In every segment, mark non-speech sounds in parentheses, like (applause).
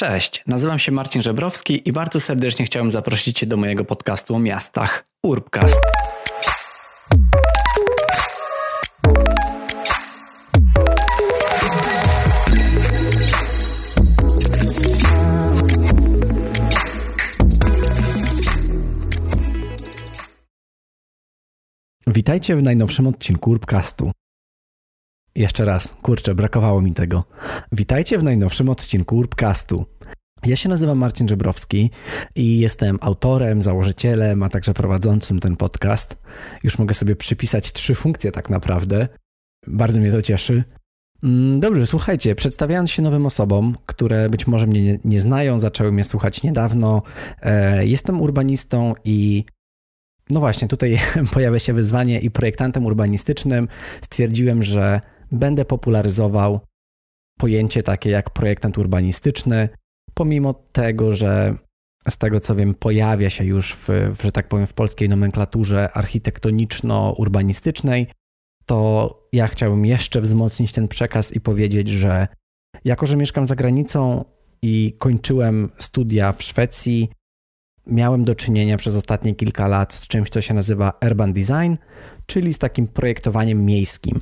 Cześć, nazywam się Marcin Żebrowski i bardzo serdecznie chciałem zaprosić Cię do mojego podcastu o miastach Urbcast. Witajcie w najnowszym odcinku Urbcastu. Jeszcze raz, kurczę, brakowało mi tego. Witajcie w najnowszym odcinku Urbcastu. Ja się nazywam Marcin Żebrowski i jestem autorem, założycielem, a także prowadzącym ten podcast. Już mogę sobie przypisać trzy funkcje tak naprawdę. Bardzo mnie to cieszy. Mm, dobrze, słuchajcie, przedstawiając się nowym osobom, które być może mnie nie, nie znają, zaczęły mnie słuchać niedawno, e, jestem urbanistą i no właśnie, tutaj (laughs) pojawia się wyzwanie i projektantem urbanistycznym stwierdziłem, że będę popularyzował pojęcie takie jak projektant urbanistyczny, pomimo tego, że z tego co wiem, pojawia się już w, w że tak powiem, w polskiej nomenklaturze architektoniczno-urbanistycznej, to ja chciałbym jeszcze wzmocnić ten przekaz i powiedzieć, że jako, że mieszkam za granicą i kończyłem studia w Szwecji, miałem do czynienia przez ostatnie kilka lat z czymś, co się nazywa urban design, czyli z takim projektowaniem miejskim.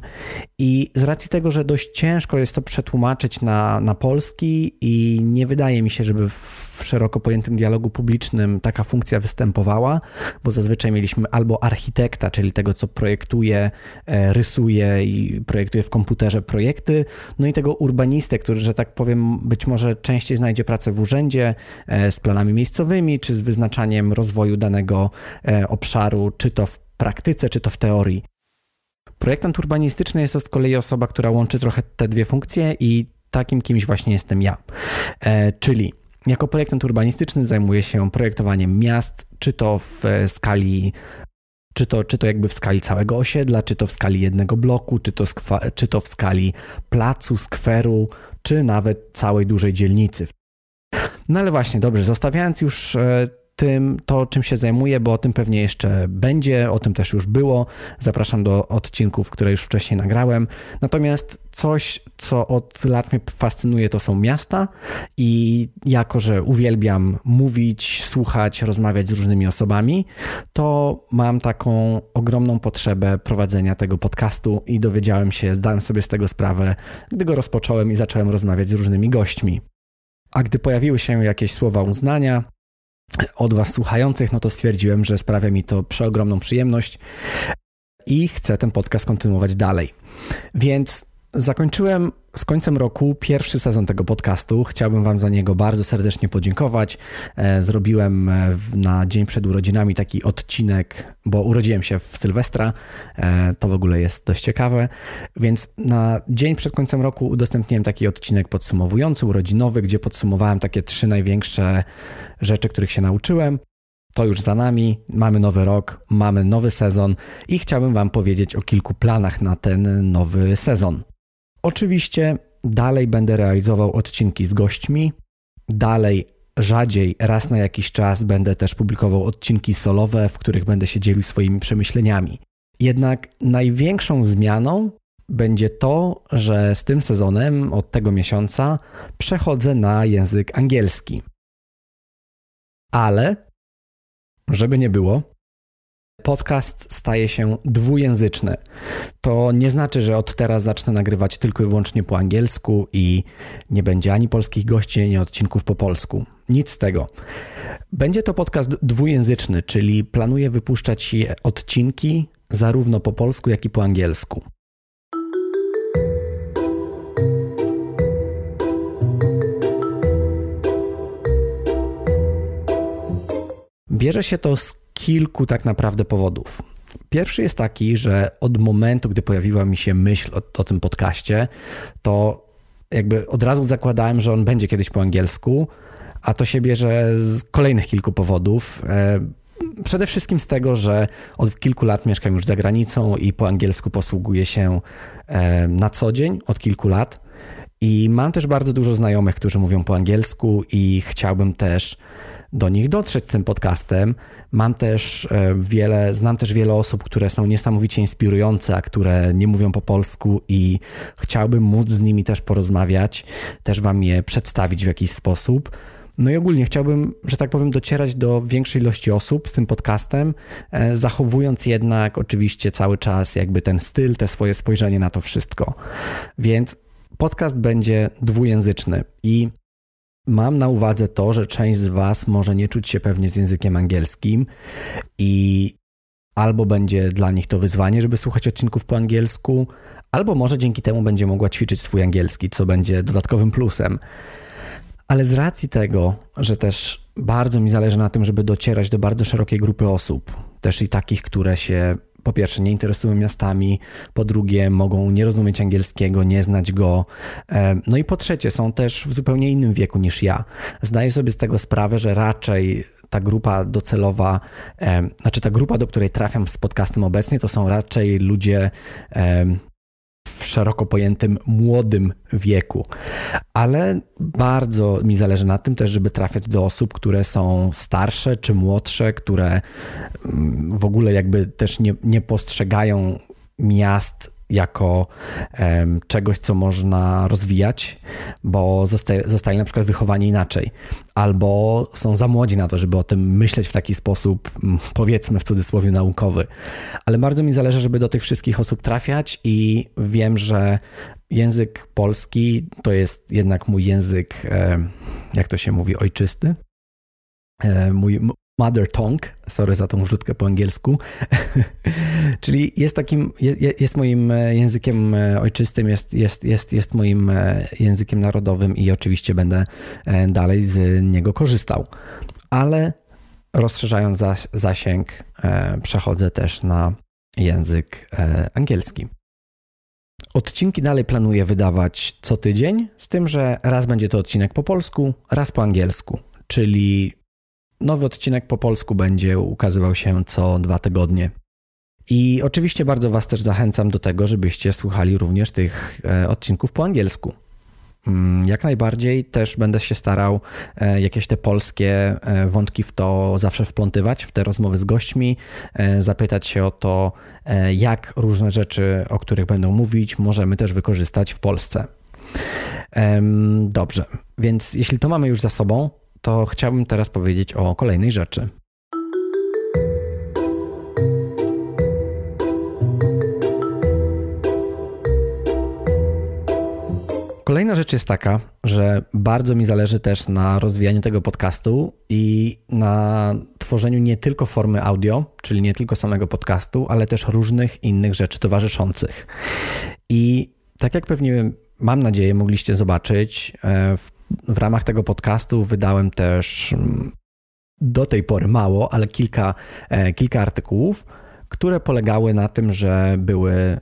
I z racji tego, że dość ciężko jest to przetłumaczyć na, na polski i nie wydaje mi się, żeby w szeroko pojętym dialogu publicznym taka funkcja występowała, bo zazwyczaj mieliśmy albo architekta, czyli tego, co projektuje, e, rysuje i projektuje w komputerze projekty, no i tego urbanistę, który, że tak powiem, być może częściej znajdzie pracę w urzędzie e, z planami miejscowymi, czy z wyznaczaniem rozwoju danego e, obszaru, czy to w praktyce, czy to w teorii. Projektant urbanistyczny jest to z kolei osoba, która łączy trochę te dwie funkcje i takim kimś właśnie jestem ja. E, czyli jako projektant urbanistyczny zajmuję się projektowaniem miast, czy to w skali czy to, czy to jakby w skali całego osiedla, czy to w skali jednego bloku, czy to, czy to w skali placu, skweru, czy nawet całej dużej dzielnicy. No ale właśnie, dobrze, zostawiając już e, tym, to, czym się zajmuję, bo o tym pewnie jeszcze będzie, o tym też już było. Zapraszam do odcinków, które już wcześniej nagrałem. Natomiast coś, co od lat mnie fascynuje, to są miasta i jako, że uwielbiam mówić, słuchać, rozmawiać z różnymi osobami, to mam taką ogromną potrzebę prowadzenia tego podcastu i dowiedziałem się, zdałem sobie z tego sprawę, gdy go rozpocząłem i zacząłem rozmawiać z różnymi gośćmi. A gdy pojawiły się jakieś słowa uznania, od Was słuchających, no to stwierdziłem, że sprawia mi to przeogromną przyjemność i chcę ten podcast kontynuować dalej. Więc Zakończyłem z końcem roku pierwszy sezon tego podcastu. Chciałbym Wam za niego bardzo serdecznie podziękować. E, zrobiłem e, na dzień przed urodzinami taki odcinek, bo urodziłem się w Sylwestra. E, to w ogóle jest dość ciekawe. Więc na dzień przed końcem roku udostępniłem taki odcinek podsumowujący, urodzinowy, gdzie podsumowałem takie trzy największe rzeczy, których się nauczyłem. To już za nami, mamy nowy rok, mamy nowy sezon i chciałbym Wam powiedzieć o kilku planach na ten nowy sezon. Oczywiście dalej będę realizował odcinki z gośćmi, dalej rzadziej, raz na jakiś czas będę też publikował odcinki solowe, w których będę się dzielił swoimi przemyśleniami. Jednak największą zmianą będzie to, że z tym sezonem od tego miesiąca przechodzę na język angielski. Ale, żeby nie było, podcast staje się dwujęzyczny. To nie znaczy, że od teraz zacznę nagrywać tylko i wyłącznie po angielsku i nie będzie ani polskich gości, ani odcinków po polsku. Nic z tego. Będzie to podcast dwujęzyczny, czyli planuję wypuszczać odcinki zarówno po polsku, jak i po angielsku. Bierze się to z kilku tak naprawdę powodów. Pierwszy jest taki, że od momentu, gdy pojawiła mi się myśl o, o tym podcaście, to jakby od razu zakładałem, że on będzie kiedyś po angielsku, a to się bierze z kolejnych kilku powodów. E, przede wszystkim z tego, że od kilku lat mieszkam już za granicą i po angielsku posługuję się e, na co dzień od kilku lat. I mam też bardzo dużo znajomych, którzy mówią po angielsku, i chciałbym też do nich dotrzeć z tym podcastem. Mam też e, wiele, znam też wiele osób, które są niesamowicie inspirujące, a które nie mówią po polsku i chciałbym móc z nimi też porozmawiać, też wam je przedstawić w jakiś sposób. No i ogólnie chciałbym, że tak powiem, docierać do większej ilości osób z tym podcastem, e, zachowując jednak oczywiście cały czas jakby ten styl, te swoje spojrzenie na to wszystko. Więc podcast będzie dwujęzyczny i mam na uwadze to, że część z Was może nie czuć się pewnie z językiem angielskim i albo będzie dla nich to wyzwanie, żeby słuchać odcinków po angielsku, albo może dzięki temu będzie mogła ćwiczyć swój angielski, co będzie dodatkowym plusem. Ale z racji tego, że też bardzo mi zależy na tym, żeby docierać do bardzo szerokiej grupy osób, też i takich, które się po pierwsze nie interesują miastami, po drugie mogą nie rozumieć angielskiego, nie znać go, e, no i po trzecie są też w zupełnie innym wieku niż ja. Zdaję sobie z tego sprawę, że raczej ta grupa docelowa, e, znaczy ta grupa, do której trafiam z podcastem obecnie, to są raczej ludzie e, w szeroko pojętym młodym wieku. Ale bardzo mi zależy na tym też, żeby trafiać do osób, które są starsze czy młodsze, które mm, w ogóle jakby też nie, nie postrzegają miast jako um, czegoś, co można rozwijać, bo zostali, zostali na przykład wychowani inaczej, albo są za młodzi na to, żeby o tym myśleć w taki sposób, powiedzmy w cudzysłowie, naukowy. Ale bardzo mi zależy, żeby do tych wszystkich osób trafiać i wiem, że język polski to jest jednak mój język, jak to się mówi, ojczysty. Mój, mother tongue, sorry za tą wrzutkę po angielsku, (laughs) czyli jest takim, jest, jest, moim e, językiem e, ojczystym, jest, jest, jest, jest moim e, językiem narodowym i oczywiście będę dalej z niego korzystał. Ale rozszerzając zasięg, przechodzę też na język angielski. Odcinki dalej planuję wydawać co tydzień, z tym, że raz będzie to odcinek po polsku, raz po angielsku, czyli Nowy odcinek po polsku będzie ukazywał się co dwa tygodnie. I oczywiście bardzo Was też zachęcam do tego, żebyście słuchali również tych e, odcinków po angielsku. Mm, jak najbardziej też będę się starał e, jakieś te polskie e, wątki w to zawsze wplątywać, w te rozmowy z gośćmi, zapytać się o to, jak różne rzeczy, o których będą mówić, możemy też wykorzystać w Polsce. Dobrze, więc jeśli to mamy już za sobą, to chciałbym teraz powiedzieć o kolejnej rzeczy. Kolejna rzecz jest taka, że bardzo mi zależy też na rozwijaniu tego podcastu i na tworzeniu nie tylko formy audio, czyli nie tylko samego podcastu, ale też różnych innych rzeczy towarzyszących. I tak jak pewnie mam nadzieję mogliście zobaczyć, e, w w ramach tego podcastu wydałem też mm, do tej pory mało, ale kilka, e, kilka artykułów, które polegały na tym, że były,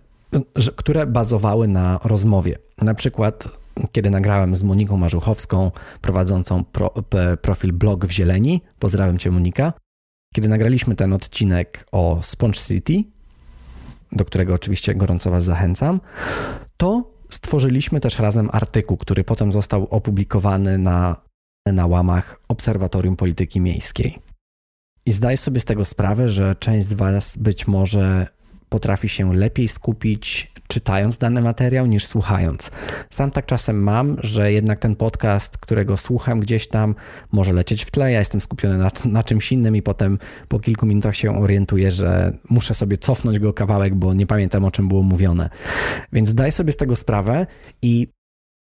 że, które bazowały na rozmowie. Na przykład, kiedy nagrałem z Moniką Marzuchowską, prowadzącą pro, profil blog w Zieleni, pozdrawiam Cię Monika, kiedy nagraliśmy ten odcinek o Sponge City, do którego oczywiście gorąco Was zachęcam, to Stworzyliśmy też razem artykuł, który potem został opublikowany na, na łamach Obserwatorium Polityki Miejskiej. I zdaję sobie z tego sprawę, że część z Was być może potrafi się lepiej skupić czytając dany materiał niż słuchając. Sam tak czasem mam, że jednak ten podcast, którego słucham gdzieś tam, może lecieć w tle, ja jestem skupiony na, na czymś innym i potem po kilku minutach się orientuję, że muszę sobie cofnąć go kawałek, bo nie pamiętam o czym było mówione. Więc daj sobie z tego sprawę i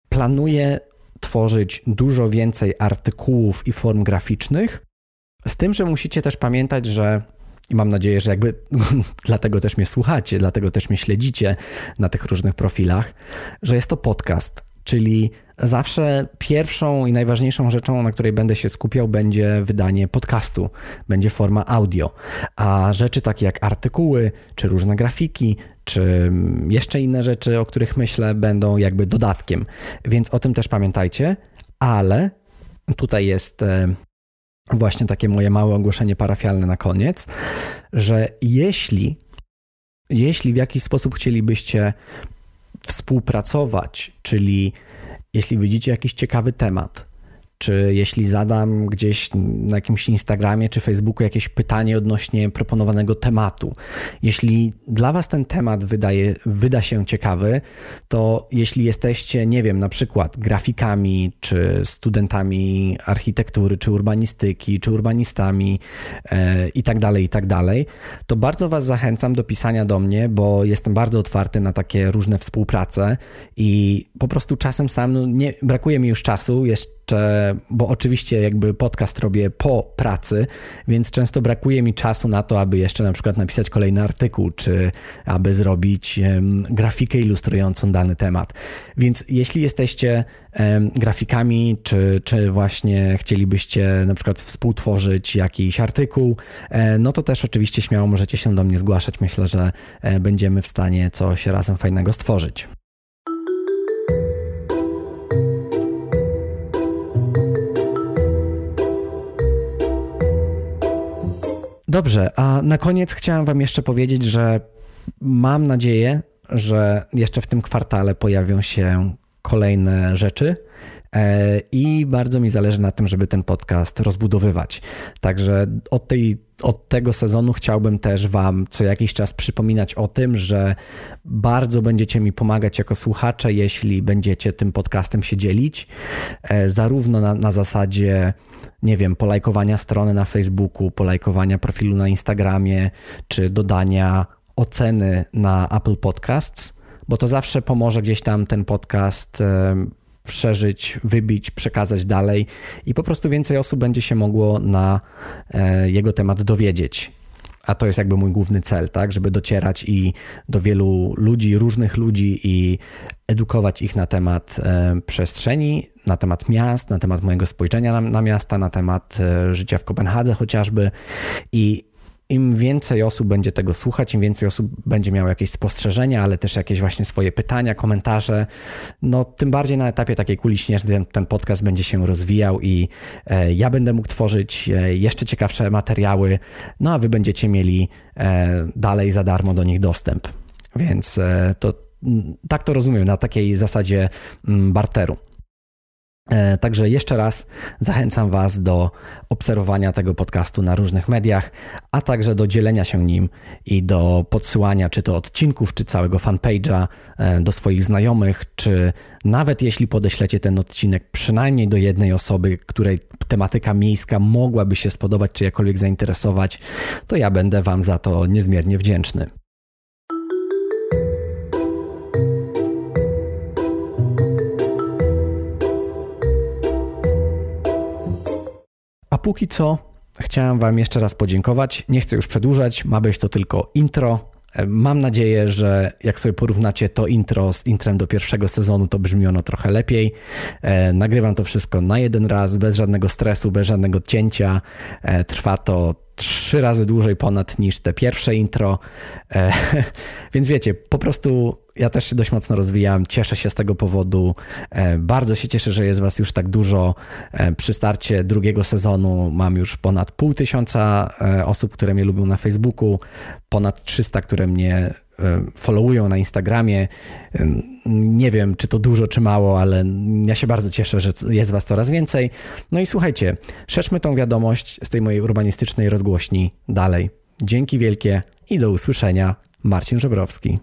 planuję tworzyć dużo więcej artykułów i form graficznych, z tym, że musicie też pamiętać, że i mam nadzieję, że jakby (laughs) dlatego też mnie słuchacie, dlatego też mnie śledzicie na tych różnych profilach, że jest to podcast, czyli zawsze pierwszą i najważniejszą rzeczą, na której będę się skupiał, będzie wydanie podcastu, będzie forma audio. A rzeczy takie jak artykuły, czy różne grafiki, czy jeszcze inne rzeczy, o których myślę, będą jakby dodatkiem. Więc o tym też pamiętajcie, ale tutaj jest e, właśnie takie moje małe ogłoszenie parafialne na koniec, że jeśli, jeśli w jakiś sposób chcielibyście współpracować, czyli jeśli widzicie jakiś ciekawy temat czy jeśli zadam gdzieś na jakimś Instagramie czy Facebooku jakieś pytanie odnośnie proponowanego tematu. Jeśli dla Was ten temat wydaje, wyda się ciekawy, to jeśli jesteście, nie wiem, na przykład grafikami, czy studentami architektury, czy urbanistyki, czy urbanistami e, i tak dalej, i tak dalej, to bardzo Was zachęcam do pisania do mnie, bo jestem bardzo otwarty na takie różne współprace i po prostu czasem sam no, nie, brakuje mi już czasu jeszcze, bo oczywiście jakby podcast robię po pracy, więc często brakuje mi czasu na to, aby jeszcze na przykład napisać kolejny artykuł, czy aby zrobić grafikę ilustrującą dany temat. Więc jeśli jesteście grafikami, czy, czy właśnie chcielibyście na przykład współtworzyć jakiś artykuł, e, no to też oczywiście śmiało możecie się do mnie zgłaszać. Myślę, że e, będziemy w stanie coś razem fajnego stworzyć. Dobrze, a na koniec chciałem Wam jeszcze powiedzieć, że mam nadzieję, że jeszcze w tym kwartale pojawią się kolejne rzeczy. E, I bardzo mi zależy na tym, żeby ten podcast rozbudowywać. Także od, tej, od tego sezonu chciałbym też Wam co jakiś czas przypominać o tym, że bardzo będziecie mi pomagać jako słuchacze, jeśli będziecie tym podcastem się dzielić, e, zarówno na, na zasadzie nie wiem, polajkowania strony na Facebooku, polajkowania profilu na Instagramie, czy dodania oceny na Apple Podcasts, bo to zawsze pomoże gdzieś tam ten podcast przeżyć, wybić, przekazać dalej i po prostu więcej osób będzie się mogło na e, jego temat dowiedzieć. A to jest jakby mój główny cel, tak, żeby docierać i do wielu ludzi, różnych ludzi i edukować ich na temat e, przestrzeni, na temat miast, na temat mojego spojrzenia na, na miasta, na temat e, życia w Kopenhadze chociażby. I im więcej osób będzie tego słuchać, im więcej osób będzie miało jakieś spostrzeżenia, ale też jakieś właśnie swoje pytania, komentarze, no tym bardziej na etapie takiej kuli śnieżnej ten, ten podcast będzie się rozwijał i e, ja będę mógł tworzyć e, jeszcze ciekawsze materiały, no a wy będziecie mieli e, dalej za darmo do nich dostęp. Więc e, to tak to rozumiem, na takiej zasadzie barteru. E, także jeszcze raz zachęcam Was do obserwowania tego podcastu na różnych mediach, a także do dzielenia się nim i do podsyłania czy to odcinków, czy całego fanpage'a e, do swoich znajomych, czy nawet jeśli podeślecie ten odcinek przynajmniej do jednej osoby, której tematyka miejska mogłaby się spodobać, czy jakkolwiek zainteresować, to ja będę Wam za to niezmiernie wdzięczny. Póki co chciałem Wam jeszcze raz podziękować. Nie chcę już przedłużać, ma być to tylko intro. E, mam nadzieję, że jak sobie porównacie to intro z intrem do pierwszego sezonu, to brzmi ono trochę lepiej. E, nagrywam to wszystko na jeden raz, bez żadnego stresu, bez żadnego cięcia. E, trwa to trzy razy dłużej ponad niż te pierwsze intro. E, (laughs) więc wiecie, po prostu ja też się dość mocno rozwijam, cieszę się z tego powodu. E, bardzo się cieszę, że jest Was już tak dużo. E, przy starcie drugiego sezonu mam już ponad pół tysiąca osób, które mnie lubią na Facebooku, ponad 300, które mnie followują na Instagramie. Nie wiem, czy to dużo, czy mało, ale ja się bardzo cieszę, że jest Was coraz więcej. No i słuchajcie, szerzmy tą wiadomość z tej mojej urbanistycznej rozgłośni dalej. Dzięki wielkie i do usłyszenia. Marcin Żebrowski.